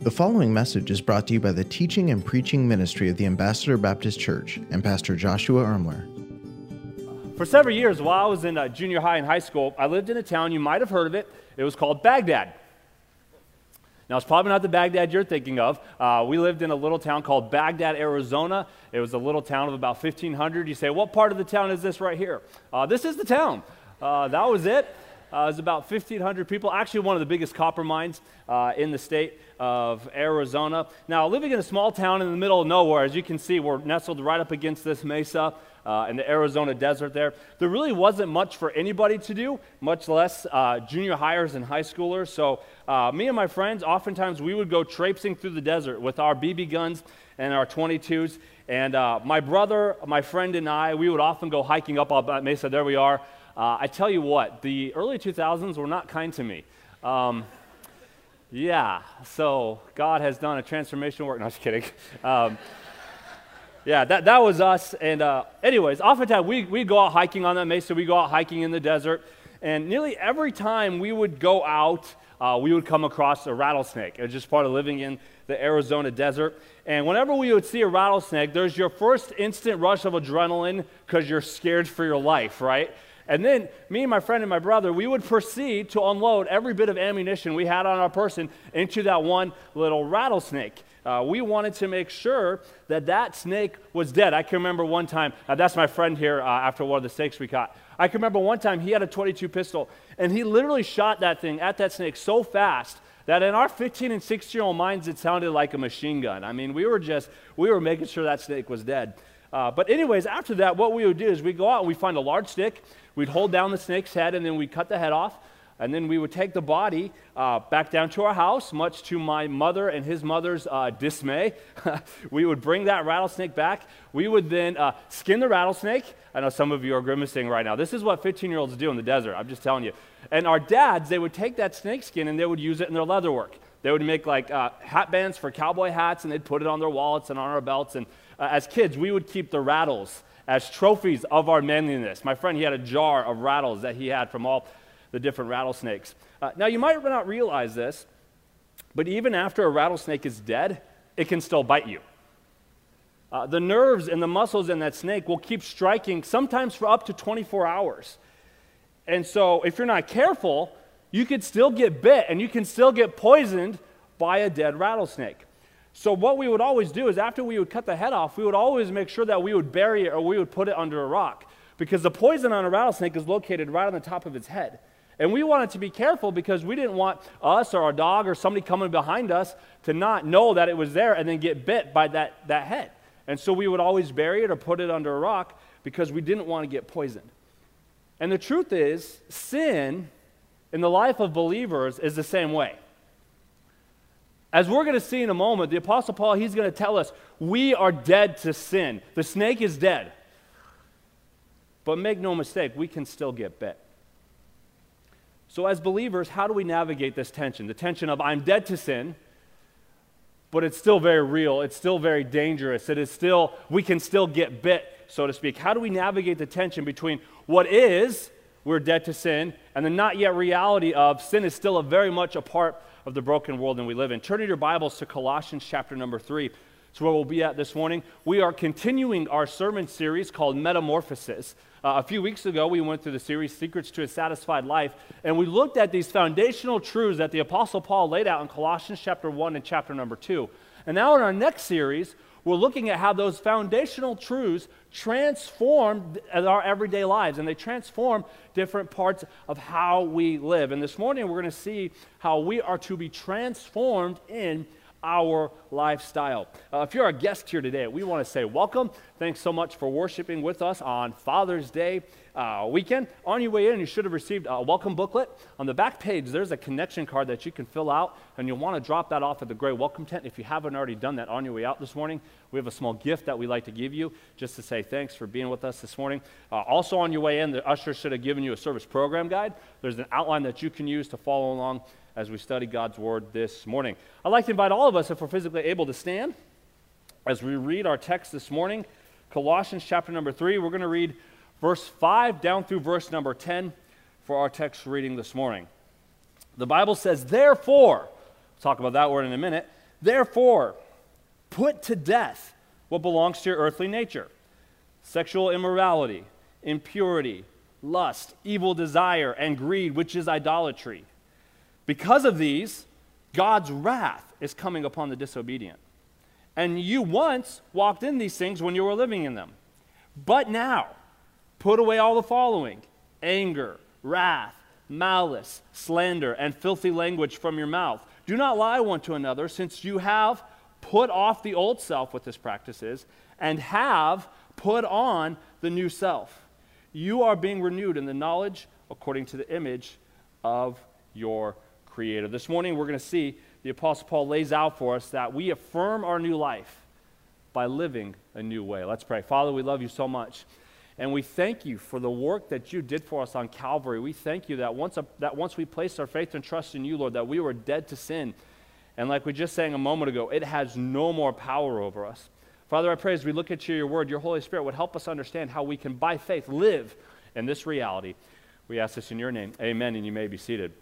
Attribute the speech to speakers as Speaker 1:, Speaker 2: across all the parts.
Speaker 1: The following message is brought to you by the teaching and preaching ministry of the Ambassador Baptist Church and Pastor Joshua Ermler.
Speaker 2: For several years, while I was in uh, junior high and high school, I lived in a town, you might have heard of it. It was called Baghdad. Now, it's probably not the Baghdad you're thinking of. Uh, we lived in a little town called Baghdad, Arizona. It was a little town of about 1,500. You say, what part of the town is this right here? Uh, this is the town. Uh, that was it. Uh, it about 1,500 people, actually, one of the biggest copper mines uh, in the state of Arizona. Now, living in a small town in the middle of nowhere, as you can see, we're nestled right up against this mesa uh, in the Arizona desert there. There really wasn't much for anybody to do, much less uh, junior hires and high schoolers. So, uh, me and my friends, oftentimes we would go traipsing through the desert with our BB guns and our 22s. And uh, my brother, my friend, and I, we would often go hiking up that mesa. There we are. Uh, I tell you what, the early 2000s were not kind to me. Um, yeah, so God has done a transformation work. No, I'm just kidding. Um, yeah, that, that was us. And, uh, anyways, oftentimes we, we go out hiking on that mesa, we go out hiking in the desert. And nearly every time we would go out, uh, we would come across a rattlesnake. It was just part of living in the Arizona desert. And whenever we would see a rattlesnake, there's your first instant rush of adrenaline because you're scared for your life, right? And then me and my friend and my brother, we would proceed to unload every bit of ammunition we had on our person into that one little rattlesnake. Uh, we wanted to make sure that that snake was dead. I can remember one time, uh, that's my friend here uh, after one of the snakes we caught. I can remember one time he had a 22 pistol, and he literally shot that thing at that snake so fast that in our 15 and 16 year old minds, it sounded like a machine gun. I mean, we were just, we were making sure that snake was dead. Uh, but, anyways, after that, what we would do is we go out and we find a large stick, we'd hold down the snake's head, and then we'd cut the head off. And then we would take the body uh, back down to our house, much to my mother and his mother's uh, dismay. we would bring that rattlesnake back. We would then uh, skin the rattlesnake. I know some of you are grimacing right now. This is what 15 year olds do in the desert. I'm just telling you. And our dads, they would take that snake skin and they would use it in their leather work. They would make like uh, hat bands for cowboy hats and they'd put it on their wallets and on our belts. And uh, as kids, we would keep the rattles as trophies of our manliness. My friend, he had a jar of rattles that he had from all the different rattlesnakes. Uh, now, you might not realize this, but even after a rattlesnake is dead, it can still bite you. Uh, the nerves and the muscles in that snake will keep striking, sometimes for up to 24 hours. And so, if you're not careful, you could still get bit and you can still get poisoned by a dead rattlesnake. So, what we would always do is after we would cut the head off, we would always make sure that we would bury it or we would put it under a rock because the poison on a rattlesnake is located right on the top of its head. And we wanted to be careful because we didn't want us or our dog or somebody coming behind us to not know that it was there and then get bit by that, that head. And so we would always bury it or put it under a rock because we didn't want to get poisoned. And the truth is, sin in the life of believers is the same way. As we're going to see in a moment, the Apostle Paul, he's going to tell us we are dead to sin. The snake is dead. But make no mistake, we can still get bit. So, as believers, how do we navigate this tension? The tension of I'm dead to sin, but it's still very real. It's still very dangerous. It is still, we can still get bit, so to speak. How do we navigate the tension between what is, we're dead to sin, and the not yet reality of sin is still a very much a part of the broken world that we live in? Turn your Bibles to Colossians chapter number three. It's where we'll be at this morning. We are continuing our sermon series called Metamorphosis. Uh, a few weeks ago, we went through the series Secrets to a Satisfied Life, and we looked at these foundational truths that the Apostle Paul laid out in Colossians chapter 1 and chapter number 2. And now, in our next series, we're looking at how those foundational truths transform our everyday lives and they transform different parts of how we live. And this morning, we're going to see how we are to be transformed in our lifestyle. Uh, if you're a guest here today, we want to say welcome. Thanks so much for worshiping with us on Father's Day uh, weekend. On your way in, you should have received a welcome booklet. On the back page, there's a connection card that you can fill out, and you'll want to drop that off at the Gray Welcome Tent. If you haven't already done that on your way out this morning, we have a small gift that we like to give you just to say thanks for being with us this morning. Uh, also, on your way in, the usher should have given you a service program guide. There's an outline that you can use to follow along as we study God's Word this morning. I'd like to invite all of us, if we're physically able to stand, as we read our text this morning, Colossians chapter number 3. We're going to read verse 5 down through verse number 10 for our text reading this morning. The Bible says, Therefore, we'll talk about that word in a minute. Therefore, put to death what belongs to your earthly nature sexual immorality, impurity, lust, evil desire, and greed, which is idolatry. Because of these, God's wrath is coming upon the disobedient. And you once walked in these things when you were living in them. But now, put away all the following anger, wrath, malice, slander, and filthy language from your mouth. Do not lie one to another, since you have put off the old self with its practices and have put on the new self. You are being renewed in the knowledge according to the image of your Creator. This morning, we're going to see the Apostle Paul lays out for us that we affirm our new life by living a new way. Let's pray. Father, we love you so much. And we thank you for the work that you did for us on Calvary. We thank you that once, a, that once we placed our faith and trust in you, Lord, that we were dead to sin. And like we just sang a moment ago, it has no more power over us. Father, I pray as we look at your word, your Holy Spirit would help us understand how we can, by faith, live in this reality. We ask this in your name. Amen. And you may be seated.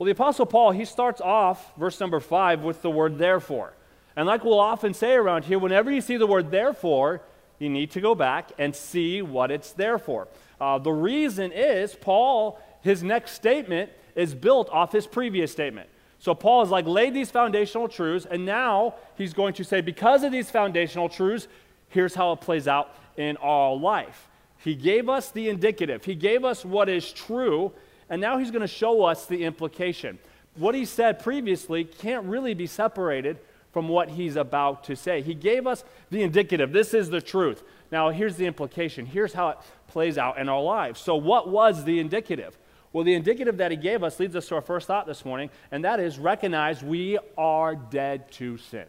Speaker 2: Well, the Apostle Paul, he starts off, verse number five, with the word therefore. And like we'll often say around here, whenever you see the word therefore, you need to go back and see what it's there for. Uh, the reason is Paul, his next statement is built off his previous statement. So Paul has like laid these foundational truths, and now he's going to say, because of these foundational truths, here's how it plays out in our life. He gave us the indicative, he gave us what is true, and now he's going to show us the implication. What he said previously can't really be separated from what he's about to say. He gave us the indicative. This is the truth. Now, here's the implication. Here's how it plays out in our lives. So, what was the indicative? Well, the indicative that he gave us leads us to our first thought this morning, and that is recognize we are dead to sin.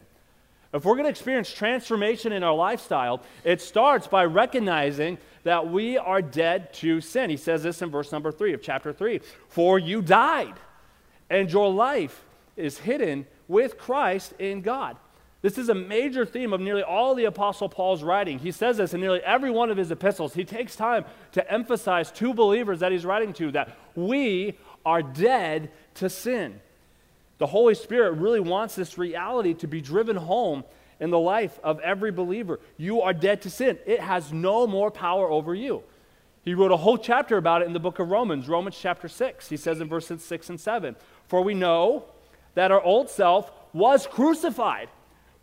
Speaker 2: If we're going to experience transformation in our lifestyle, it starts by recognizing that we are dead to sin. He says this in verse number three of chapter three For you died, and your life is hidden with Christ in God. This is a major theme of nearly all the Apostle Paul's writing. He says this in nearly every one of his epistles. He takes time to emphasize to believers that he's writing to that we are dead to sin. The Holy Spirit really wants this reality to be driven home in the life of every believer. You are dead to sin, it has no more power over you. He wrote a whole chapter about it in the book of Romans, Romans chapter 6. He says in verses 6 and 7 For we know that our old self was crucified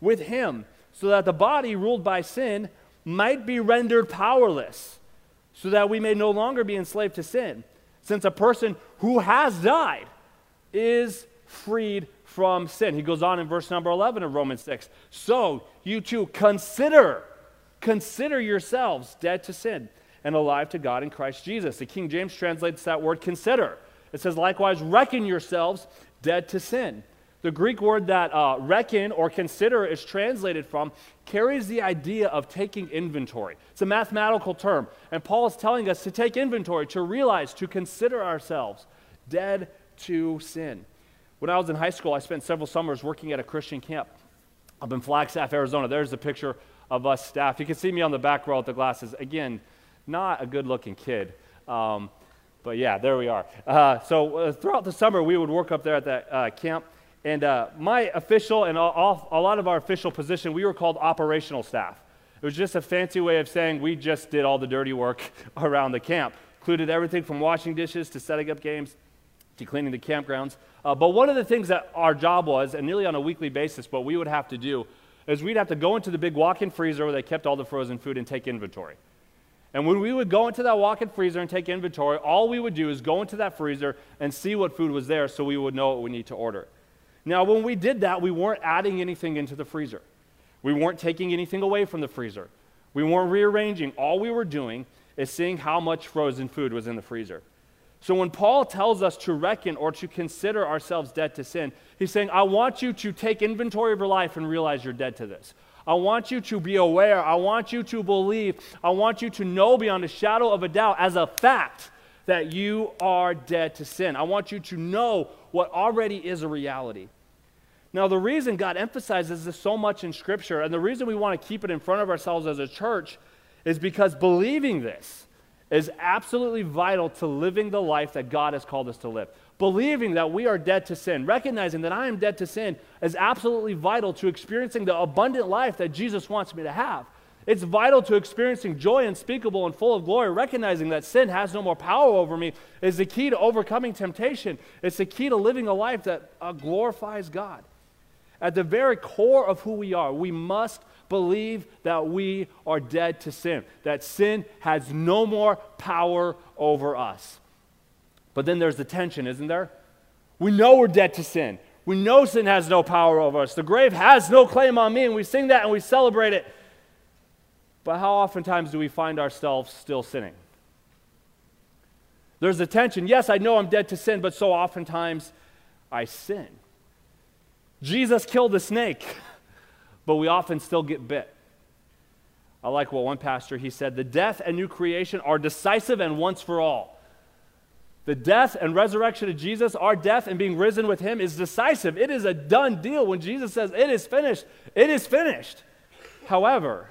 Speaker 2: with him so that the body ruled by sin might be rendered powerless, so that we may no longer be enslaved to sin, since a person who has died is freed from sin. He goes on in verse number 11 of Romans 6. So you too consider, consider yourselves dead to sin and alive to God in Christ Jesus. The King James translates that word consider. It says, likewise, reckon yourselves dead to sin. The Greek word that uh, reckon or consider is translated from carries the idea of taking inventory. It's a mathematical term. And Paul is telling us to take inventory, to realize, to consider ourselves dead to sin. When I was in high school, I spent several summers working at a Christian camp up in Flagstaff, Arizona. There's a picture of us staff. You can see me on the back row with the glasses. Again, not a good looking kid. Um, but yeah, there we are. Uh, so uh, throughout the summer, we would work up there at that uh, camp. And uh, my official and all, all, a lot of our official position, we were called operational staff. It was just a fancy way of saying we just did all the dirty work around the camp. Included everything from washing dishes to setting up games to cleaning the campgrounds. Uh, but one of the things that our job was, and nearly on a weekly basis, what we would have to do is we'd have to go into the big walk in freezer where they kept all the frozen food and take inventory. And when we would go into that walk in freezer and take inventory, all we would do is go into that freezer and see what food was there so we would know what we need to order. Now, when we did that, we weren't adding anything into the freezer. We weren't taking anything away from the freezer. We weren't rearranging. All we were doing is seeing how much frozen food was in the freezer. So when Paul tells us to reckon or to consider ourselves dead to sin, he's saying, I want you to take inventory of your life and realize you're dead to this. I want you to be aware. I want you to believe. I want you to know beyond a shadow of a doubt as a fact that you are dead to sin. I want you to know what already is a reality. Now, the reason God emphasizes this so much in Scripture, and the reason we want to keep it in front of ourselves as a church, is because believing this, is absolutely vital to living the life that God has called us to live. Believing that we are dead to sin, recognizing that I am dead to sin, is absolutely vital to experiencing the abundant life that Jesus wants me to have. It's vital to experiencing joy unspeakable and full of glory, recognizing that sin has no more power over me is the key to overcoming temptation. It's the key to living a life that uh, glorifies God. At the very core of who we are, we must believe that we are dead to sin, that sin has no more power over us. But then there's the tension, isn't there? We know we're dead to sin. We know sin has no power over us. The grave has no claim on me, and we sing that and we celebrate it. But how oftentimes do we find ourselves still sinning? There's a tension. Yes, I know I'm dead to sin, but so oftentimes I sin. Jesus killed the snake. but we often still get bit. I like what one pastor he said, the death and new creation are decisive and once for all. The death and resurrection of Jesus, our death and being risen with him is decisive. It is a done deal. When Jesus says it is finished, it is finished. However,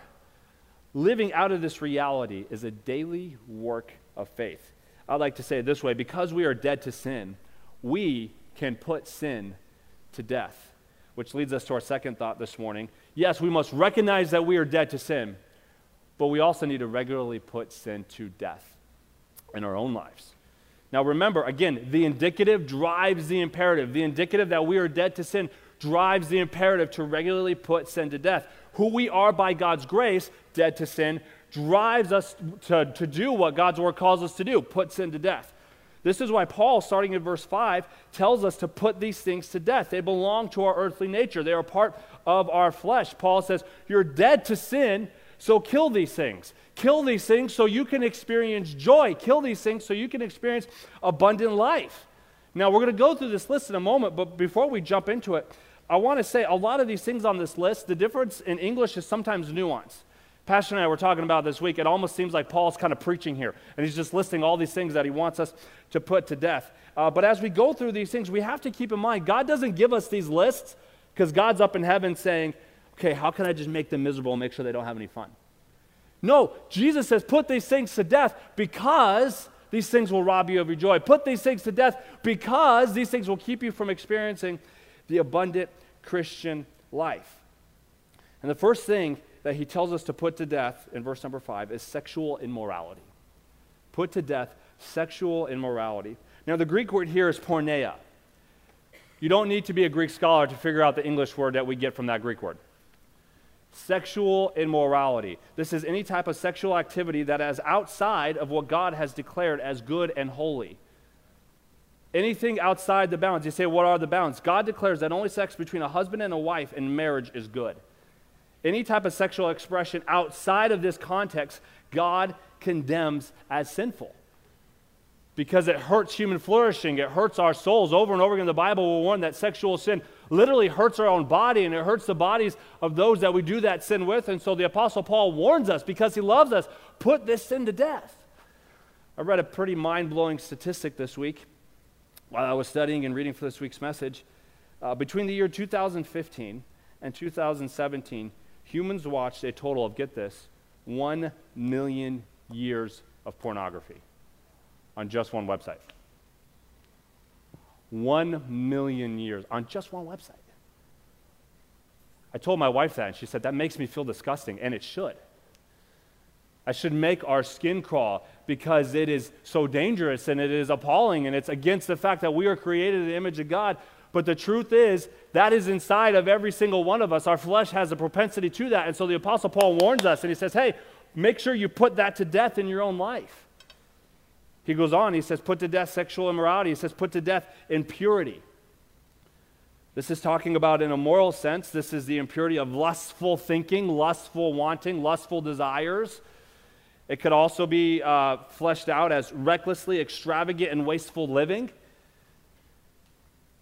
Speaker 2: living out of this reality is a daily work of faith. I like to say it this way because we are dead to sin, we can put sin to death which leads us to our second thought this morning. Yes, we must recognize that we are dead to sin, but we also need to regularly put sin to death in our own lives. Now, remember, again, the indicative drives the imperative. The indicative that we are dead to sin drives the imperative to regularly put sin to death. Who we are by God's grace, dead to sin, drives us to, to do what God's word calls us to do put sin to death. This is why Paul, starting in verse 5, tells us to put these things to death. They belong to our earthly nature, they are part of our flesh. Paul says, You're dead to sin, so kill these things. Kill these things so you can experience joy. Kill these things so you can experience abundant life. Now, we're going to go through this list in a moment, but before we jump into it, I want to say a lot of these things on this list, the difference in English is sometimes nuance. Pastor and I were talking about this week. It almost seems like Paul's kind of preaching here, and he's just listing all these things that he wants us to put to death. Uh, but as we go through these things, we have to keep in mind God doesn't give us these lists because God's up in heaven saying, okay, how can I just make them miserable and make sure they don't have any fun? No, Jesus says, put these things to death because these things will rob you of your joy. Put these things to death because these things will keep you from experiencing the abundant Christian life. And the first thing that he tells us to put to death in verse number five is sexual immorality. Put to death sexual immorality. Now, the Greek word here is porneia. You don't need to be a Greek scholar to figure out the English word that we get from that Greek word. Sexual immorality. This is any type of sexual activity that is outside of what God has declared as good and holy. Anything outside the bounds. You say, what are the bounds? God declares that only sex between a husband and a wife in marriage is good. Any type of sexual expression outside of this context, God condemns as sinful because it hurts human flourishing. It hurts our souls. Over and over again, the Bible will warn that sexual sin literally hurts our own body and it hurts the bodies of those that we do that sin with. And so the Apostle Paul warns us because he loves us put this sin to death. I read a pretty mind blowing statistic this week while I was studying and reading for this week's message. Uh, between the year 2015 and 2017, humans watched a total of, get this, 1 million years of pornography on just one website. 1 million years on just one website. I told my wife that, and she said, That makes me feel disgusting, and it should. I should make our skin crawl because it is so dangerous and it is appalling and it's against the fact that we are created in the image of God. But the truth is, that is inside of every single one of us. Our flesh has a propensity to that. And so the Apostle Paul warns us and he says, hey, make sure you put that to death in your own life. He goes on, he says, put to death sexual immorality. He says, put to death impurity. This is talking about, in a moral sense, this is the impurity of lustful thinking, lustful wanting, lustful desires. It could also be uh, fleshed out as recklessly extravagant and wasteful living.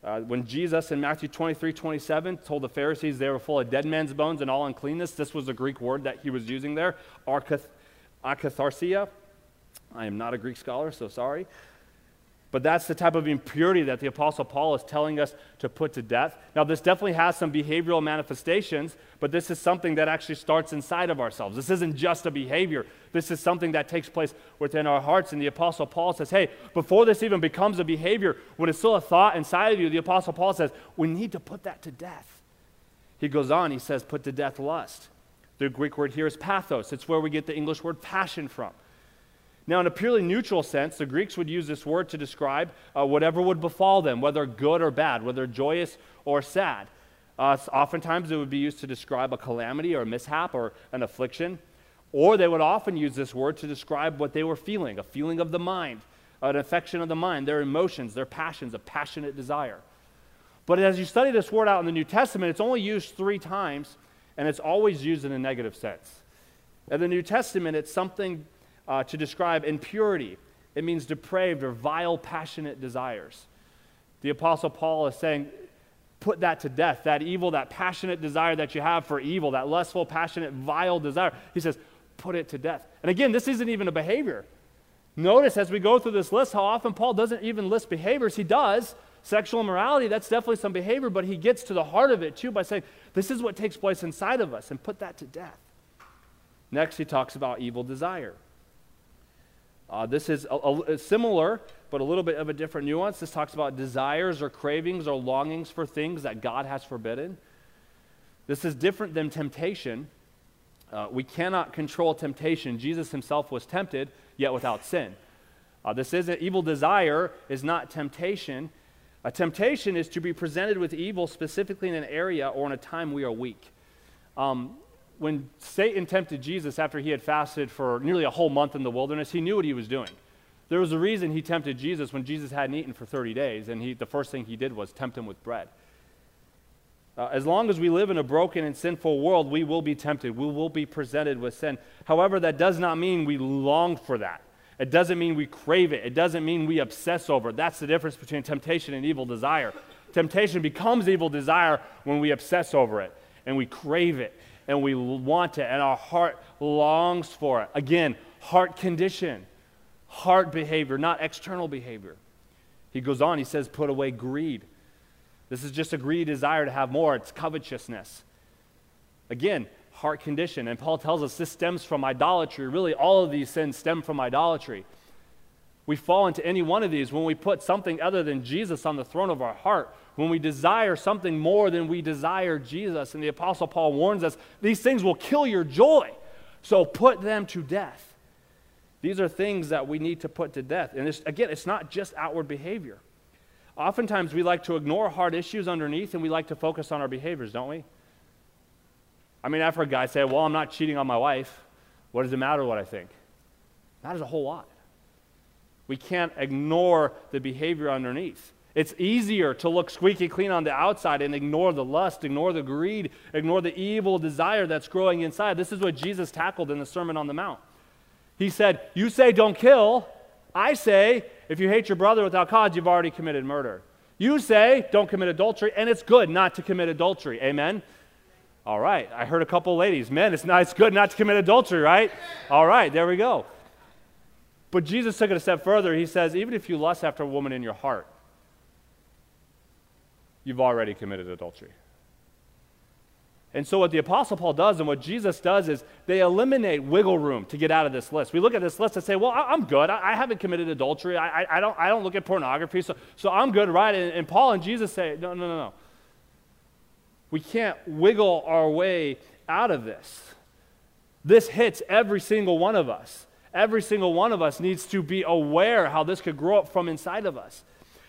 Speaker 2: Uh, when Jesus in Matthew 23 27 told the Pharisees they were full of dead men's bones and all uncleanness, this was the Greek word that he was using there, akath- akatharsia. I am not a Greek scholar, so sorry. But that's the type of impurity that the Apostle Paul is telling us to put to death. Now, this definitely has some behavioral manifestations, but this is something that actually starts inside of ourselves. This isn't just a behavior, this is something that takes place within our hearts. And the Apostle Paul says, hey, before this even becomes a behavior, when it's still a thought inside of you, the Apostle Paul says, we need to put that to death. He goes on, he says, put to death lust. The Greek word here is pathos, it's where we get the English word passion from. Now, in a purely neutral sense, the Greeks would use this word to describe uh, whatever would befall them, whether good or bad, whether joyous or sad. Uh, oftentimes, it would be used to describe a calamity or a mishap or an affliction. Or they would often use this word to describe what they were feeling a feeling of the mind, an affection of the mind, their emotions, their passions, a passionate desire. But as you study this word out in the New Testament, it's only used three times, and it's always used in a negative sense. In the New Testament, it's something uh, to describe impurity. It means depraved or vile, passionate desires. The Apostle Paul is saying, put that to death, that evil, that passionate desire that you have for evil, that lustful, passionate, vile desire. He says, put it to death. And again, this isn't even a behavior. Notice as we go through this list how often Paul doesn't even list behaviors. He does. Sexual immorality, that's definitely some behavior, but he gets to the heart of it too by saying, this is what takes place inside of us, and put that to death. Next, he talks about evil desire. Uh, this is a, a, similar, but a little bit of a different nuance. This talks about desires or cravings or longings for things that God has forbidden. This is different than temptation. Uh, we cannot control temptation. Jesus himself was tempted, yet without sin. Uh, this isn't evil desire, is not temptation. A temptation is to be presented with evil specifically in an area or in a time we are weak. Um, when Satan tempted Jesus after he had fasted for nearly a whole month in the wilderness, he knew what he was doing. There was a reason he tempted Jesus when Jesus hadn't eaten for 30 days, and he, the first thing he did was tempt him with bread. Uh, as long as we live in a broken and sinful world, we will be tempted. We will be presented with sin. However, that does not mean we long for that. It doesn't mean we crave it. It doesn't mean we obsess over it. That's the difference between temptation and evil desire. Temptation becomes evil desire when we obsess over it and we crave it and we want it, and our heart longs for it. Again, heart condition, heart behavior, not external behavior. He goes on, he says, put away greed. This is just a greedy desire to have more, it's covetousness. Again, heart condition. And Paul tells us this stems from idolatry. Really, all of these sins stem from idolatry. We fall into any one of these when we put something other than Jesus on the throne of our heart when we desire something more than we desire Jesus. And the Apostle Paul warns us these things will kill your joy. So put them to death. These are things that we need to put to death. And it's, again, it's not just outward behavior. Oftentimes we like to ignore hard issues underneath and we like to focus on our behaviors, don't we? I mean, I've heard guys say, Well, I'm not cheating on my wife. What does it matter what I think? Matters a whole lot. We can't ignore the behavior underneath. It's easier to look squeaky clean on the outside and ignore the lust, ignore the greed, ignore the evil desire that's growing inside. This is what Jesus tackled in the Sermon on the Mount. He said, You say don't kill. I say, if you hate your brother without cause, you've already committed murder. You say, don't commit adultery, and it's good not to commit adultery. Amen? All right. I heard a couple ladies. Men, it's, not, it's good not to commit adultery, right? All right, there we go. But Jesus took it a step further. He says, even if you lust after a woman in your heart, you've already committed adultery. And so, what the Apostle Paul does and what Jesus does is they eliminate wiggle room to get out of this list. We look at this list and say, Well, I'm good. I haven't committed adultery. I, I, I don't, I don't look at pornography. So, so I'm good, right? And, and Paul and Jesus say, No, no, no, no. We can't wiggle our way out of this. This hits every single one of us. Every single one of us needs to be aware how this could grow up from inside of us.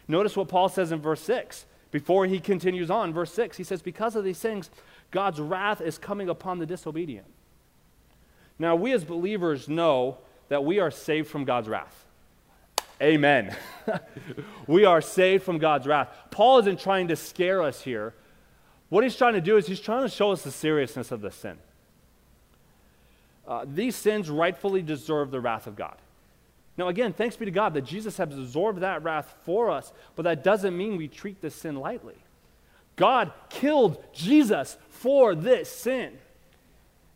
Speaker 2: Notice what Paul says in verse 6. Before he continues on, verse 6, he says, Because of these things, God's wrath is coming upon the disobedient. Now, we as believers know that we are saved from God's wrath. Amen. we are saved from God's wrath. Paul isn't trying to scare us here. What he's trying to do is he's trying to show us the seriousness of the sin. Uh, these sins rightfully deserve the wrath of God. Now, again, thanks be to God that Jesus has absorbed that wrath for us, but that doesn't mean we treat this sin lightly. God killed Jesus for this sin.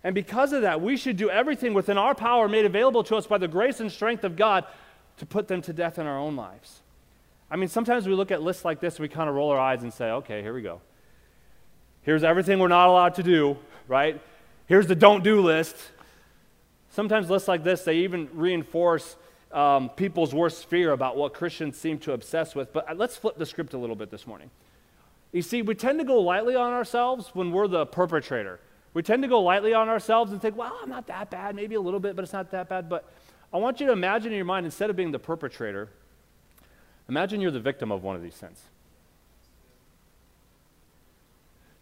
Speaker 2: And because of that, we should do everything within our power made available to us by the grace and strength of God to put them to death in our own lives. I mean, sometimes we look at lists like this and we kind of roll our eyes and say, okay, here we go. Here's everything we're not allowed to do, right? Here's the don't do list. Sometimes lists like this, they even reinforce um, people's worst fear about what Christians seem to obsess with. But uh, let's flip the script a little bit this morning. You see, we tend to go lightly on ourselves when we're the perpetrator. We tend to go lightly on ourselves and think, well, I'm not that bad, maybe a little bit, but it's not that bad. But I want you to imagine in your mind, instead of being the perpetrator, imagine you're the victim of one of these sins.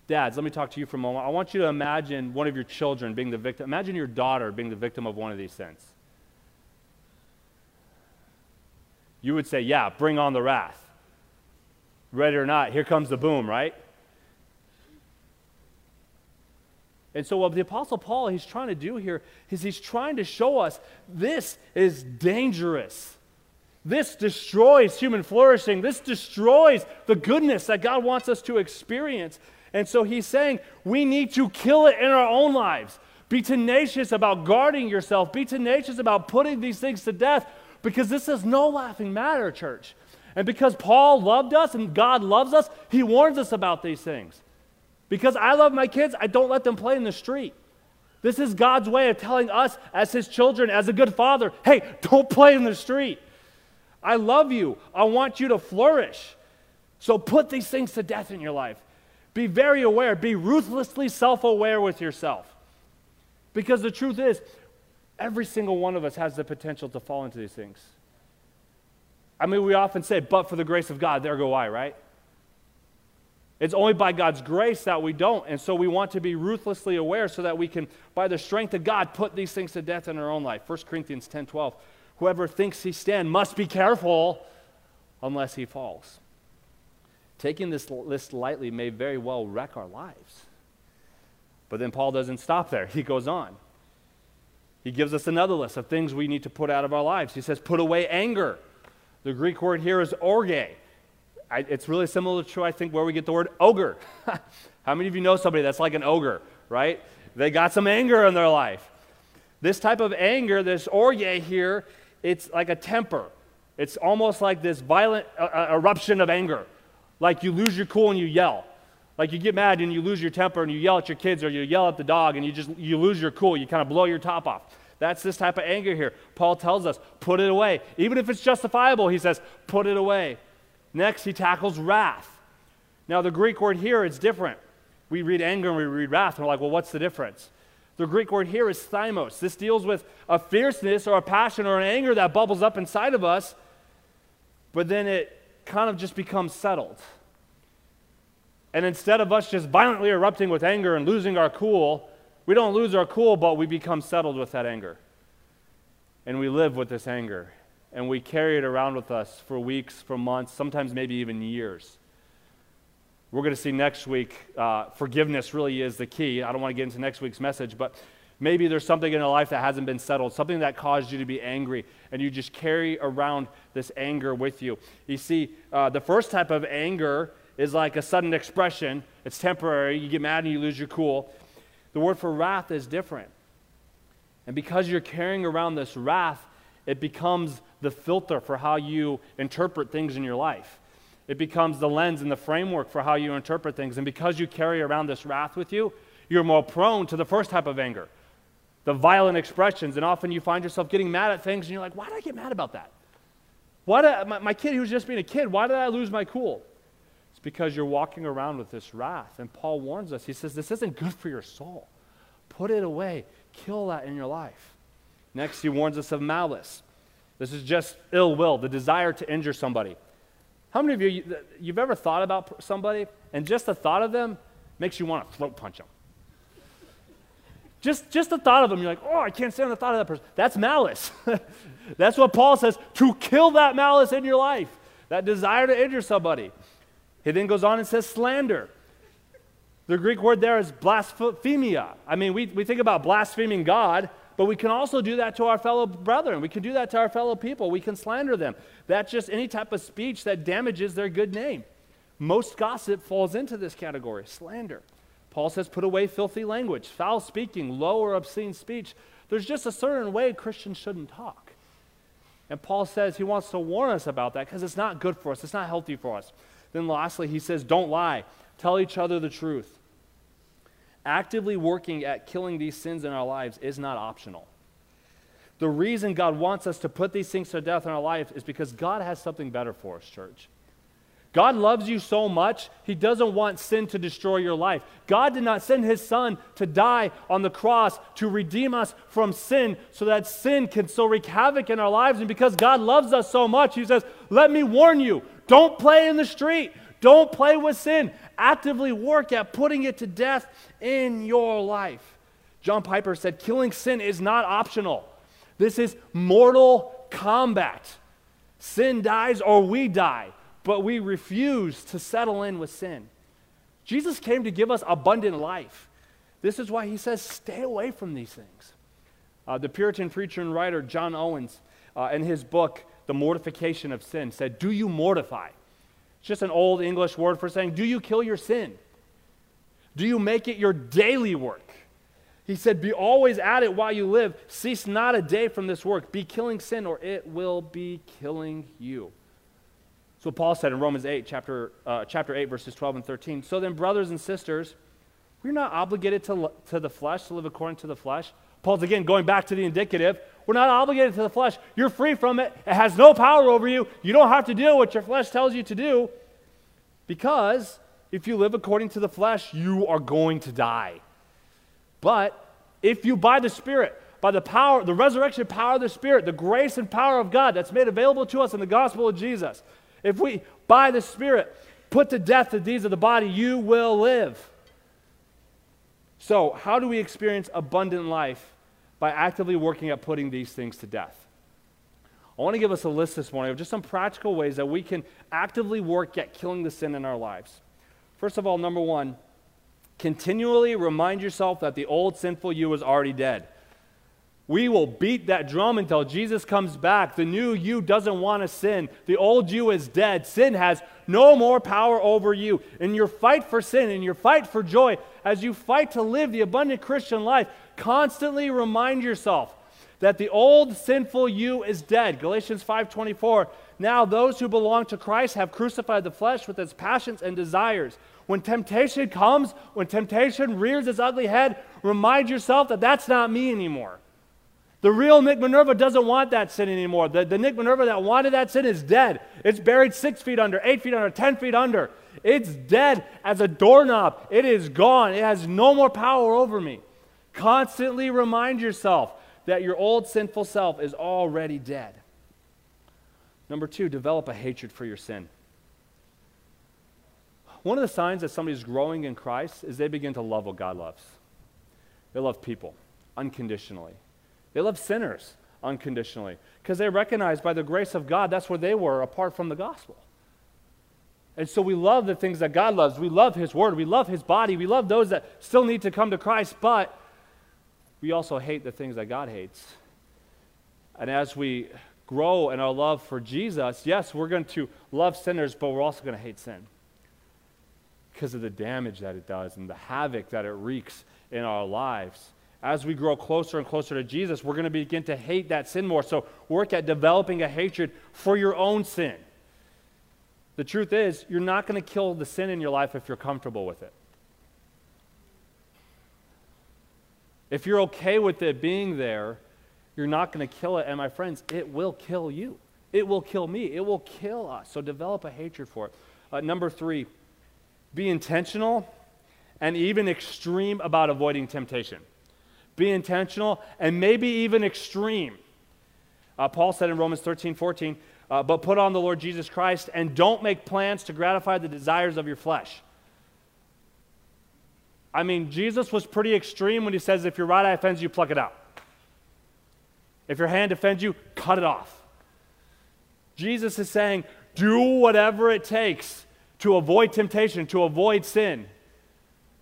Speaker 2: Dads, let me talk to you for a moment. I want you to imagine one of your children being the victim. Imagine your daughter being the victim of one of these sins. You would say, Yeah, bring on the wrath. Ready or not, here comes the boom, right? And so, what the Apostle Paul he's trying to do here is he's trying to show us this is dangerous. This destroys human flourishing. This destroys the goodness that God wants us to experience. And so he's saying we need to kill it in our own lives. Be tenacious about guarding yourself. Be tenacious about putting these things to death because this is no laughing matter, church. And because Paul loved us and God loves us, he warns us about these things. Because I love my kids, I don't let them play in the street. This is God's way of telling us, as his children, as a good father, hey, don't play in the street. I love you. I want you to flourish. So put these things to death in your life. Be very aware, be ruthlessly self aware with yourself. Because the truth is, every single one of us has the potential to fall into these things. I mean, we often say, but for the grace of God, there go I, right? It's only by God's grace that we don't. And so we want to be ruthlessly aware so that we can, by the strength of God, put these things to death in our own life. 1 Corinthians 10 12. Whoever thinks he stand must be careful unless he falls. Taking this list lightly may very well wreck our lives. But then Paul doesn't stop there. He goes on. He gives us another list of things we need to put out of our lives. He says, put away anger. The Greek word here is orge. I, it's really similar to, I think, where we get the word ogre. How many of you know somebody that's like an ogre, right? They got some anger in their life. This type of anger, this orge here, it's like a temper. It's almost like this violent uh, uh eruption of anger. Like you lose your cool and you yell. Like you get mad and you lose your temper and you yell at your kids or you yell at the dog and you just you lose your cool. You kind of blow your top off. That's this type of anger here. Paul tells us, put it away. Even if it's justifiable, he says, put it away. Next, he tackles wrath. Now, the Greek word here is different. We read anger and we read wrath, and we're like, well, what's the difference? The Greek word here is thymos. This deals with a fierceness or a passion or an anger that bubbles up inside of us, but then it kind of just becomes settled. And instead of us just violently erupting with anger and losing our cool, we don't lose our cool, but we become settled with that anger. And we live with this anger. And we carry it around with us for weeks, for months, sometimes maybe even years. We're going to see next week, uh, forgiveness really is the key. I don't want to get into next week's message, but maybe there's something in your life that hasn't been settled, something that caused you to be angry, and you just carry around this anger with you. You see, uh, the first type of anger is like a sudden expression, it's temporary. You get mad and you lose your cool. The word for wrath is different. And because you're carrying around this wrath, it becomes the filter for how you interpret things in your life. It becomes the lens and the framework for how you interpret things. And because you carry around this wrath with you, you're more prone to the first type of anger, the violent expressions. And often you find yourself getting mad at things and you're like, why did I get mad about that? Why did I, my, my kid, who was just being a kid, why did I lose my cool? It's because you're walking around with this wrath. And Paul warns us. He says, This isn't good for your soul. Put it away, kill that in your life. Next, he warns us of malice. This is just ill will, the desire to injure somebody. How many of you, you've ever thought about somebody and just the thought of them makes you want to throat punch them? Just, just the thought of them, you're like, oh, I can't stand the thought of that person. That's malice. That's what Paul says to kill that malice in your life, that desire to injure somebody. He then goes on and says slander. The Greek word there is blasphemia. I mean, we, we think about blaspheming God, but we can also do that to our fellow brethren. We can do that to our fellow people. We can slander them. That's just any type of speech that damages their good name. Most gossip falls into this category slander. Paul says, put away filthy language, foul speaking, low or obscene speech. There's just a certain way Christians shouldn't talk. And Paul says he wants to warn us about that because it's not good for us, it's not healthy for us. Then lastly, he says, don't lie, tell each other the truth. Actively working at killing these sins in our lives is not optional. The reason God wants us to put these things to death in our life is because God has something better for us, church. God loves you so much, He doesn't want sin to destroy your life. God did not send His Son to die on the cross to redeem us from sin so that sin can still wreak havoc in our lives. And because God loves us so much, He says, Let me warn you don't play in the street, don't play with sin. Actively work at putting it to death in your life. John Piper said, Killing sin is not optional, this is mortal combat. Sin dies or we die but we refuse to settle in with sin. Jesus came to give us abundant life. This is why he says, stay away from these things. Uh, the Puritan preacher and writer John Owens, uh, in his book, The Mortification of Sin, said, Do you mortify? It's just an old English word for saying, Do you kill your sin? Do you make it your daily work? He said, Be always at it while you live. Cease not a day from this work. Be killing sin, or it will be killing you. So Paul said in Romans 8, chapter, uh, chapter 8, verses 12 and 13. So then, brothers and sisters, we're not obligated to, to the flesh, to live according to the flesh. Paul's again going back to the indicative. We're not obligated to the flesh. You're free from it. It has no power over you. You don't have to do what your flesh tells you to do. Because if you live according to the flesh, you are going to die. But if you, by the Spirit, by the power, the resurrection power of the Spirit, the grace and power of God that's made available to us in the gospel of Jesus, if we, by the Spirit, put to death the deeds of the body, you will live. So, how do we experience abundant life? By actively working at putting these things to death. I want to give us a list this morning of just some practical ways that we can actively work at killing the sin in our lives. First of all, number one, continually remind yourself that the old sinful you is already dead. We will beat that drum until Jesus comes back. The new you doesn't want to sin. The old you is dead. Sin has no more power over you. In your fight for sin, in your fight for joy, as you fight to live the abundant Christian life, constantly remind yourself that the old sinful you is dead. Galatians 5:24. Now those who belong to Christ have crucified the flesh with its passions and desires. When temptation comes, when temptation rears its ugly head, remind yourself that that's not me anymore. The real Nick Minerva doesn't want that sin anymore. The, the Nick Minerva that wanted that sin is dead. It's buried six feet under, eight feet under, ten feet under. It's dead as a doorknob. It is gone. It has no more power over me. Constantly remind yourself that your old sinful self is already dead. Number two, develop a hatred for your sin. One of the signs that somebody's growing in Christ is they begin to love what God loves. They love people unconditionally. They love sinners unconditionally because they recognize by the grace of God that's where they were apart from the gospel. And so we love the things that God loves. We love His Word. We love His body. We love those that still need to come to Christ, but we also hate the things that God hates. And as we grow in our love for Jesus, yes, we're going to love sinners, but we're also going to hate sin because of the damage that it does and the havoc that it wreaks in our lives as we grow closer and closer to Jesus, we're going to begin to hate that sin more. So work at developing a hatred for your own sin. The truth is, you're not going to kill the sin in your life if you're comfortable with it. If you're okay with it being there, you're not going to kill it. And my friends, it will kill you. It will kill me. It will kill us. So develop a hatred for it. Uh, number three, be intentional and even extreme about avoiding temptation be intentional, and maybe even extreme. Uh, Paul said in Romans 13 14, uh, but put on the Lord Jesus Christ and don't make plans to gratify the desires of your flesh. I mean, Jesus was pretty extreme when he says, if your right eye offends you, pluck it out. If your hand offends you, cut it off. Jesus is saying, do whatever it takes to avoid temptation, to avoid sin.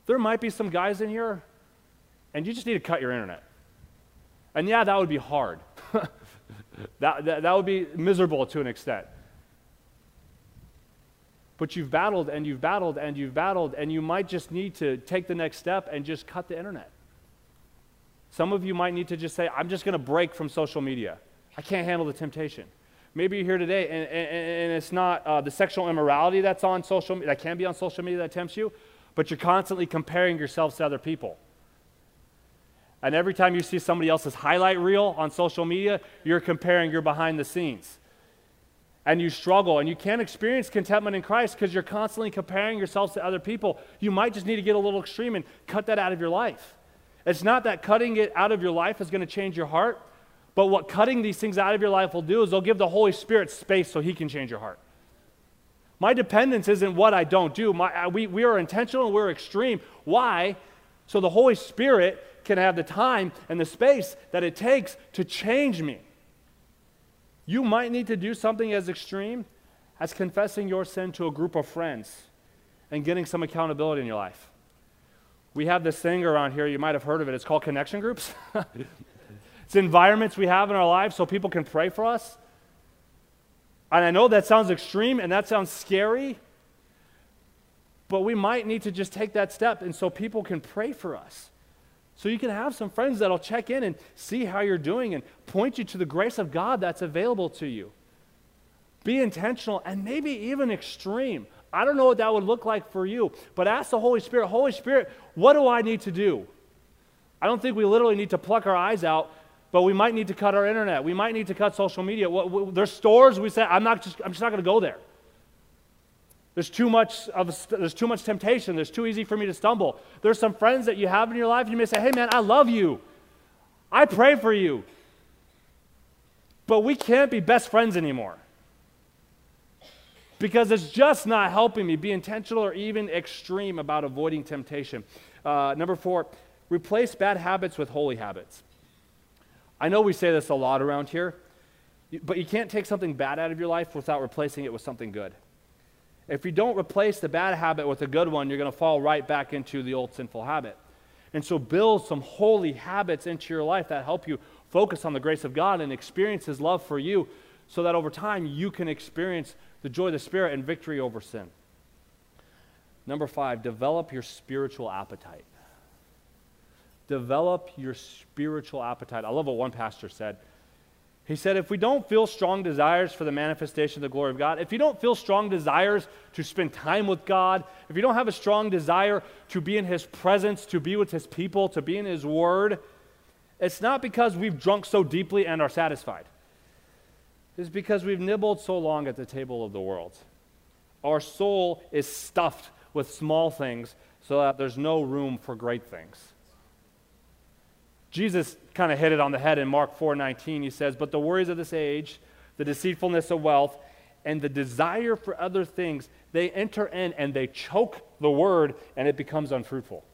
Speaker 2: There might be some guys in here and you just need to cut your internet. And yeah, that would be hard. that, that, that would be miserable to an extent. But you've battled and you've battled and you've battled, and you might just need to take the next step and just cut the internet. Some of you might need to just say, I'm just going to break from social media. I can't handle the temptation. Maybe you're here today and, and, and it's not uh, the sexual immorality that's on social that can be on social media that tempts you, but you're constantly comparing yourselves to other people. And every time you see somebody else's highlight reel on social media, you're comparing your behind the scenes. And you struggle, and you can't experience contentment in Christ because you're constantly comparing yourselves to other people. You might just need to get a little extreme and cut that out of your life. It's not that cutting it out of your life is going to change your heart, but what cutting these things out of your life will do is they'll give the Holy Spirit space so He can change your heart. My dependence isn't what I don't do. My, we, we are intentional and we're extreme. Why? So the Holy Spirit can have the time and the space that it takes to change me. You might need to do something as extreme as confessing your sin to a group of friends and getting some accountability in your life. We have this thing around here, you might have heard of it, it's called connection groups. it's environments we have in our lives so people can pray for us. And I know that sounds extreme and that sounds scary, but we might need to just take that step and so people can pray for us. So you can have some friends that'll check in and see how you're doing and point you to the grace of God that's available to you. Be intentional and maybe even extreme. I don't know what that would look like for you, but ask the Holy Spirit, Holy Spirit, what do I need to do? I don't think we literally need to pluck our eyes out, but we might need to cut our internet. We might need to cut social media. There's stores we say, I'm, not just, I'm just not going to go there. There's too much of there's too much temptation. There's too easy for me to stumble. There's some friends that you have in your life. You may say, "Hey, man, I love you. I pray for you." But we can't be best friends anymore because it's just not helping me be intentional or even extreme about avoiding temptation. Uh, number four, replace bad habits with holy habits. I know we say this a lot around here, but you can't take something bad out of your life without replacing it with something good. If you don't replace the bad habit with a good one, you're going to fall right back into the old sinful habit. And so build some holy habits into your life that help you focus on the grace of God and experience His love for you so that over time you can experience the joy of the Spirit and victory over sin. Number five, develop your spiritual appetite. Develop your spiritual appetite. I love what one pastor said. He said, if we don't feel strong desires for the manifestation of the glory of God, if you don't feel strong desires to spend time with God, if you don't have a strong desire to be in His presence, to be with His people, to be in His Word, it's not because we've drunk so deeply and are satisfied. It's because we've nibbled so long at the table of the world. Our soul is stuffed with small things so that there's no room for great things. Jesus kind of hit it on the head in Mark 4:19. He says, "But the worries of this age, the deceitfulness of wealth, and the desire for other things, they enter in and they choke the word and it becomes unfruitful."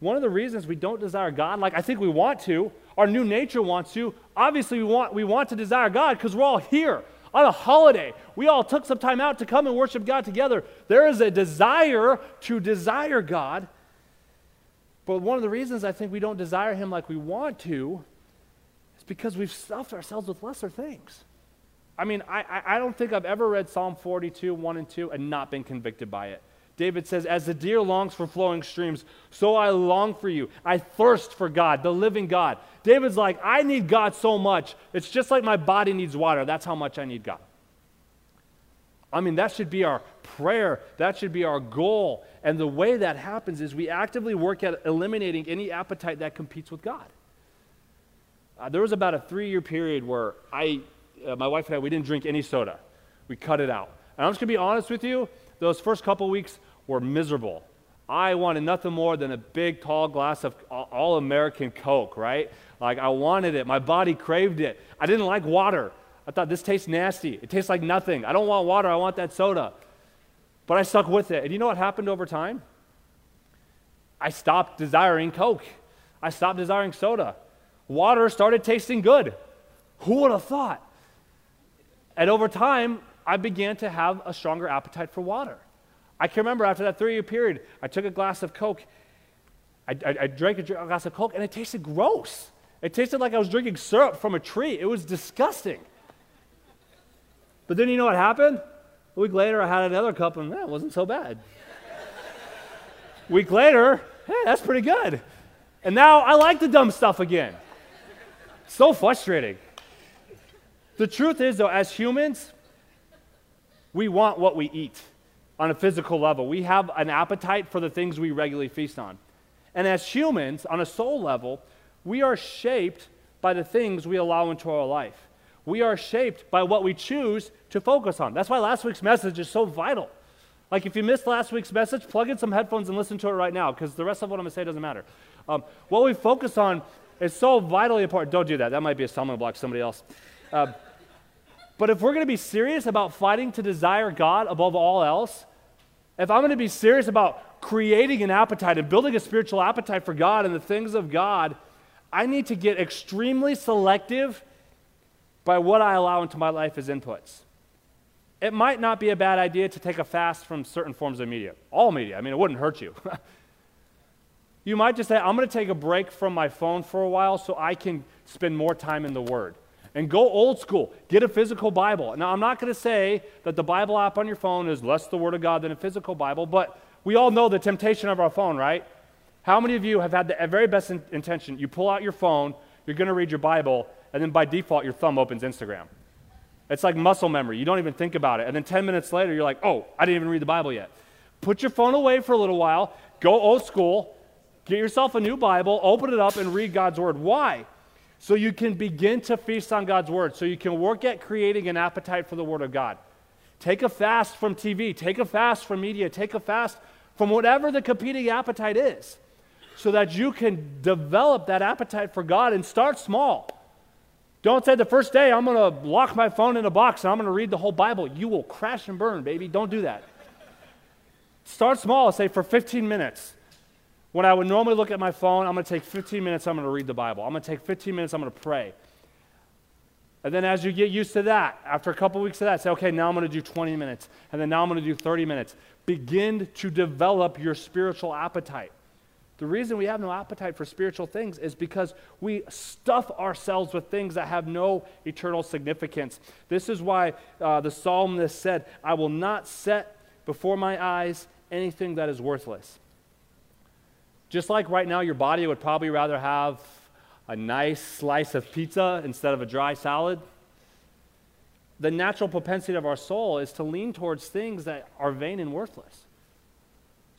Speaker 2: One of the reasons we don't desire God, like I think we want to, our new nature wants to, obviously we want, we want to desire God because we're all here on a holiday. We all took some time out to come and worship God together. There is a desire to desire God, but one of the reasons I think we don't desire Him like we want to is because we've stuffed ourselves with lesser things. I mean, I, I don't think I've ever read Psalm 42, 1 and 2, and not been convicted by it. David says, As the deer longs for flowing streams, so I long for you. I thirst for God, the living God. David's like, I need God so much. It's just like my body needs water. That's how much I need God. I mean, that should be our prayer. That should be our goal. And the way that happens is we actively work at eliminating any appetite that competes with God. Uh, there was about a three year period where I, uh, my wife and I, we didn't drink any soda. We cut it out. And I'm just going to be honest with you, those first couple weeks were miserable. I wanted nothing more than a big, tall glass of all American Coke, right? Like, I wanted it. My body craved it. I didn't like water. I thought this tastes nasty. It tastes like nothing. I don't want water. I want that soda. But I stuck with it. And you know what happened over time? I stopped desiring Coke. I stopped desiring soda. Water started tasting good. Who would have thought? And over time, I began to have a stronger appetite for water. I can remember after that three year period, I took a glass of Coke. I, I, I drank a glass of Coke, and it tasted gross. It tasted like I was drinking syrup from a tree. It was disgusting. But then you know what happened? A week later, I had another cup, and eh, it wasn't so bad. week later, hey, that's pretty good. And now I like the dumb stuff again. So frustrating. The truth is, though, as humans, we want what we eat on a physical level. We have an appetite for the things we regularly feast on. And as humans, on a soul level, we are shaped by the things we allow into our life. We are shaped by what we choose to focus on. That's why last week's message is so vital. Like, if you missed last week's message, plug in some headphones and listen to it right now, because the rest of what I'm going to say doesn't matter. Um, what we focus on is so vitally important. Don't do that. That might be a stumbling block to somebody else. Uh, but if we're going to be serious about fighting to desire God above all else, if I'm going to be serious about creating an appetite and building a spiritual appetite for God and the things of God, I need to get extremely selective by what I allow into my life as inputs. It might not be a bad idea to take a fast from certain forms of media, all media. I mean, it wouldn't hurt you. you might just say, I'm going to take a break from my phone for a while so I can spend more time in the Word and go old school. Get a physical Bible. Now, I'm not going to say that the Bible app on your phone is less the Word of God than a physical Bible, but we all know the temptation of our phone, right? How many of you have had the very best in- intention? You pull out your phone, you're going to read your Bible, and then by default, your thumb opens Instagram. It's like muscle memory. You don't even think about it. And then 10 minutes later, you're like, oh, I didn't even read the Bible yet. Put your phone away for a little while, go old school, get yourself a new Bible, open it up, and read God's Word. Why? so you can begin to feast on God's word, so you can work at creating an appetite for the word of God. Take a fast from TV, take a fast from media, take a fast from whatever the competing appetite is, so that you can develop that appetite for God and start small. Don't say the first day, I'm going to lock my phone in a box and I'm going to read the whole Bible. You will crash and burn, baby. Don't do that. Start small, say for 15 minutes. When I would normally look at my phone, I'm going to take 15 minutes, I'm going to read the Bible. I'm going to take 15 minutes, I'm going to pray. And then as you get used to that, after a couple weeks of that, say, okay, now I'm going to do 20 minutes. And then now I'm going to do 30 minutes. Begin to develop your spiritual appetite. The reason we have no appetite for spiritual things is because we stuff ourselves with things that have no eternal significance. This is why uh, the psalmist said, I will not set before my eyes anything that is worthless. Just like right now, your body would probably rather have a nice slice of pizza instead of a dry salad. The natural propensity of our soul is to lean towards things that are vain and worthless.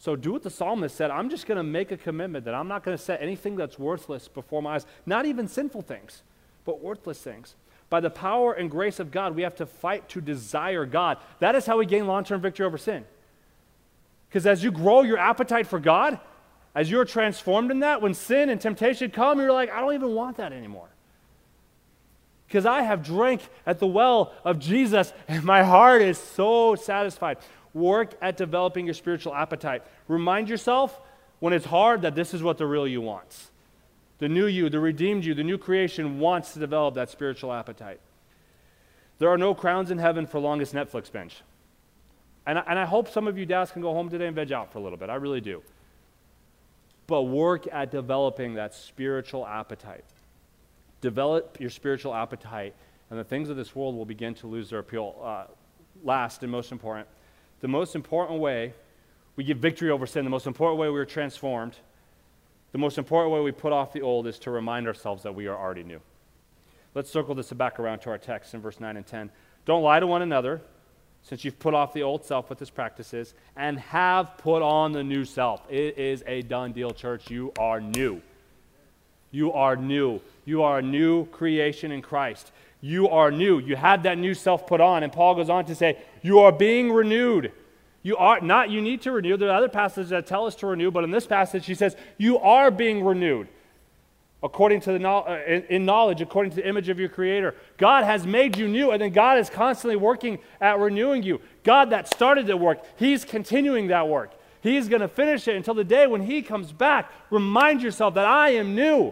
Speaker 2: So do what the psalmist said I'm just going to make a commitment that I'm not going to set anything that's worthless before my eyes, not even sinful things, but worthless things. By the power and grace of God, we have to fight to desire God. That is how we gain long term victory over sin. Because as you grow your appetite for God, as you're transformed in that, when sin and temptation come, you're like, I don't even want that anymore. Because I have drank at the well of Jesus and my heart is so satisfied. Work at developing your spiritual appetite. Remind yourself when it's hard that this is what the real you wants. The new you, the redeemed you, the new creation wants to develop that spiritual appetite. There are no crowns in heaven for longest Netflix binge. And I, and I hope some of you dads can go home today and veg out for a little bit. I really do but work at developing that spiritual appetite. Develop your spiritual appetite, and the things of this world will begin to lose their appeal. Uh, last and most important, the most important way we get victory over sin, the most important way we are transformed, the most important way we put off the old is to remind ourselves that we are already new. Let's circle this back around to our text in verse 9 and 10. Don't lie to one another since you've put off the old self with its practices and have put on the new self. It is a done deal, church. You are new. You are new. You are a new creation in Christ. You are new. You have that new self put on. And Paul goes on to say, You are being renewed. You are not, you need to renew. There are other passages that tell us to renew, but in this passage, he says, You are being renewed according to the uh, in, in knowledge, according to the image of your Creator. God has made you new, and then God is constantly working at renewing you. God that started the work, He's continuing that work. He's going to finish it until the day when He comes back. Remind yourself that I am new,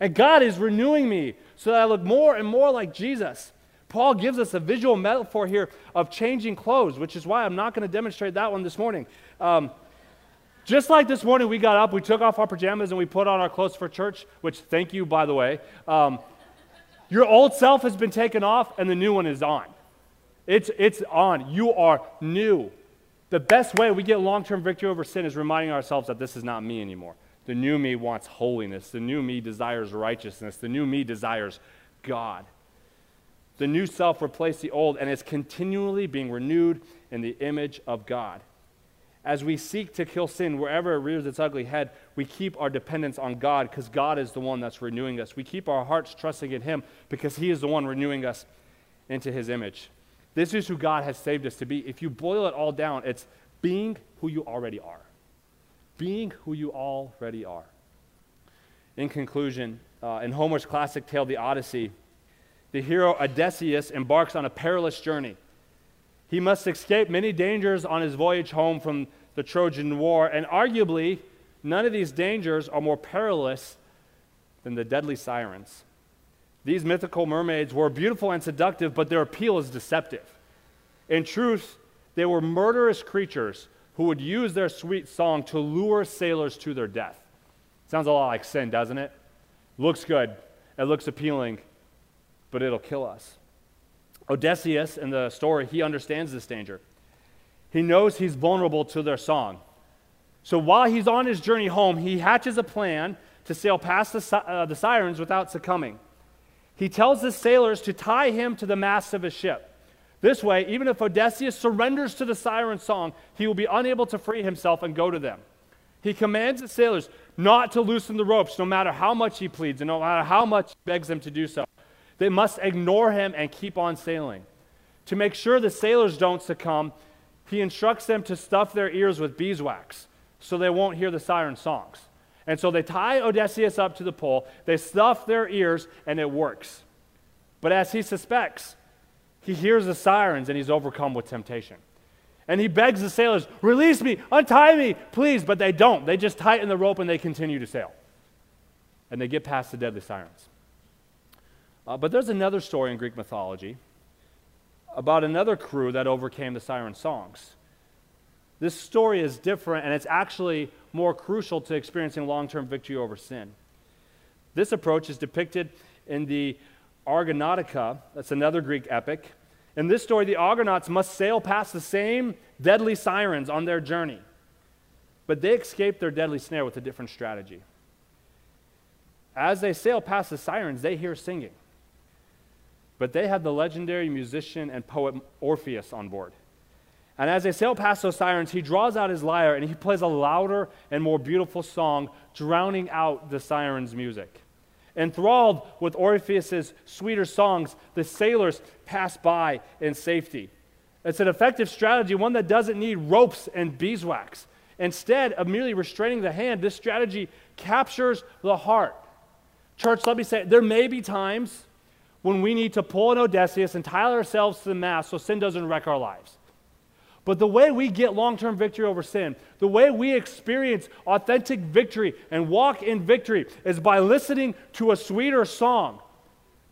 Speaker 2: and God is renewing me so that I look more and more like Jesus. Paul gives us a visual metaphor here of changing clothes, which is why I'm not going to demonstrate that one this morning. Um, just like this morning, we got up, we took off our pajamas, and we put on our clothes for church, which, thank you, by the way. Um, your old self has been taken off, and the new one is on. It's, it's on. You are new. The best way we get long term victory over sin is reminding ourselves that this is not me anymore. The new me wants holiness. The new me desires righteousness. The new me desires God. The new self replaced the old and is continually being renewed in the image of God. As we seek to kill sin wherever it rears its ugly head, we keep our dependence on God because God is the one that's renewing us. We keep our hearts trusting in Him because He is the one renewing us into His image. This is who God has saved us to be. If you boil it all down, it's being who you already are. Being who you already are. In conclusion, uh, in Homer's classic tale, The Odyssey, the hero Odysseus embarks on a perilous journey. He must escape many dangers on his voyage home from the Trojan War, and arguably, none of these dangers are more perilous than the deadly sirens. These mythical mermaids were beautiful and seductive, but their appeal is deceptive. In truth, they were murderous creatures who would use their sweet song to lure sailors to their death. Sounds a lot like sin, doesn't it? Looks good, it looks appealing, but it'll kill us. Odysseus, in the story, he understands this danger. He knows he's vulnerable to their song. So while he's on his journey home, he hatches a plan to sail past the, uh, the sirens without succumbing. He tells the sailors to tie him to the mast of his ship. This way, even if Odysseus surrenders to the siren song, he will be unable to free himself and go to them. He commands the sailors not to loosen the ropes, no matter how much he pleads and no matter how much he begs them to do so. They must ignore him and keep on sailing. To make sure the sailors don't succumb, he instructs them to stuff their ears with beeswax so they won't hear the siren songs. And so they tie Odysseus up to the pole, they stuff their ears, and it works. But as he suspects, he hears the sirens and he's overcome with temptation. And he begs the sailors, Release me, untie me, please. But they don't. They just tighten the rope and they continue to sail. And they get past the deadly sirens. Uh, but there's another story in Greek mythology about another crew that overcame the siren songs. This story is different, and it's actually more crucial to experiencing long term victory over sin. This approach is depicted in the Argonautica, that's another Greek epic. In this story, the Argonauts must sail past the same deadly sirens on their journey, but they escape their deadly snare with a different strategy. As they sail past the sirens, they hear singing. But they had the legendary musician and poet Orpheus on board. And as they sail past those sirens, he draws out his lyre and he plays a louder and more beautiful song, drowning out the sirens' music. Enthralled with Orpheus's sweeter songs, the sailors pass by in safety. It's an effective strategy, one that doesn't need ropes and beeswax. Instead of merely restraining the hand, this strategy captures the heart. Church, let me say, there may be times when we need to pull an Odysseus and tie ourselves to the mast so sin doesn't wreck our lives. But the way we get long term victory over sin, the way we experience authentic victory and walk in victory is by listening to a sweeter song.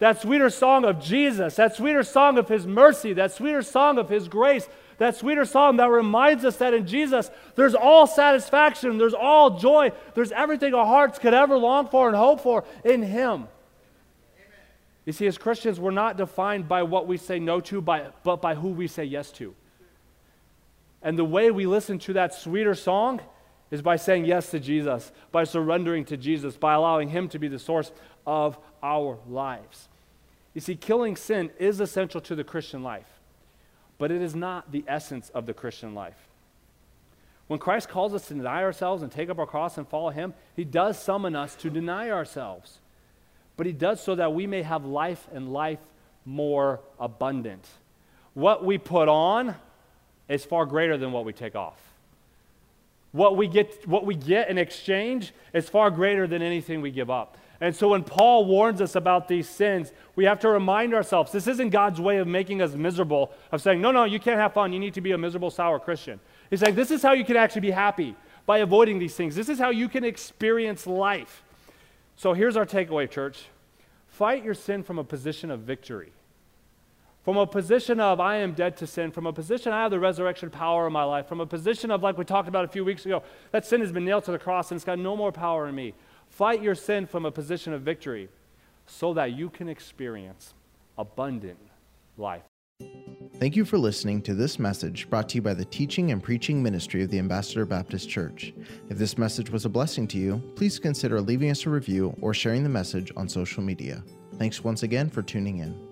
Speaker 2: That sweeter song of Jesus, that sweeter song of His mercy, that sweeter song of His grace, that sweeter song that reminds us that in Jesus there's all satisfaction, there's all joy, there's everything our hearts could ever long for and hope for in Him. You see, as Christians, we're not defined by what we say no to, by, but by who we say yes to. And the way we listen to that sweeter song is by saying yes to Jesus, by surrendering to Jesus, by allowing Him to be the source of our lives. You see, killing sin is essential to the Christian life, but it is not the essence of the Christian life. When Christ calls us to deny ourselves and take up our cross and follow Him, He does summon us to deny ourselves but he does so that we may have life and life more abundant. What we put on is far greater than what we take off. What we get, what we get in exchange is far greater than anything we give up. And so when Paul warns us about these sins, we have to remind ourselves this isn't God's way of making us miserable, of saying, no, no, you can't have fun. You need to be a miserable, sour Christian. He's saying, this is how you can actually be happy by avoiding these things. This is how you can experience life. So here's our takeaway, church fight your sin from a position of victory. From a position of, I am dead to sin, from a position, I have the resurrection power in my life, from a position of, like we talked about a few weeks ago, that sin has been nailed to the cross and it's got no more power in me. Fight your sin from a position of victory so that you can experience abundant life.
Speaker 1: Thank you for listening to this message brought to you by the teaching and preaching ministry of the Ambassador Baptist Church. If this message was a blessing to you, please consider leaving us a review or sharing the message on social media. Thanks once again for tuning in.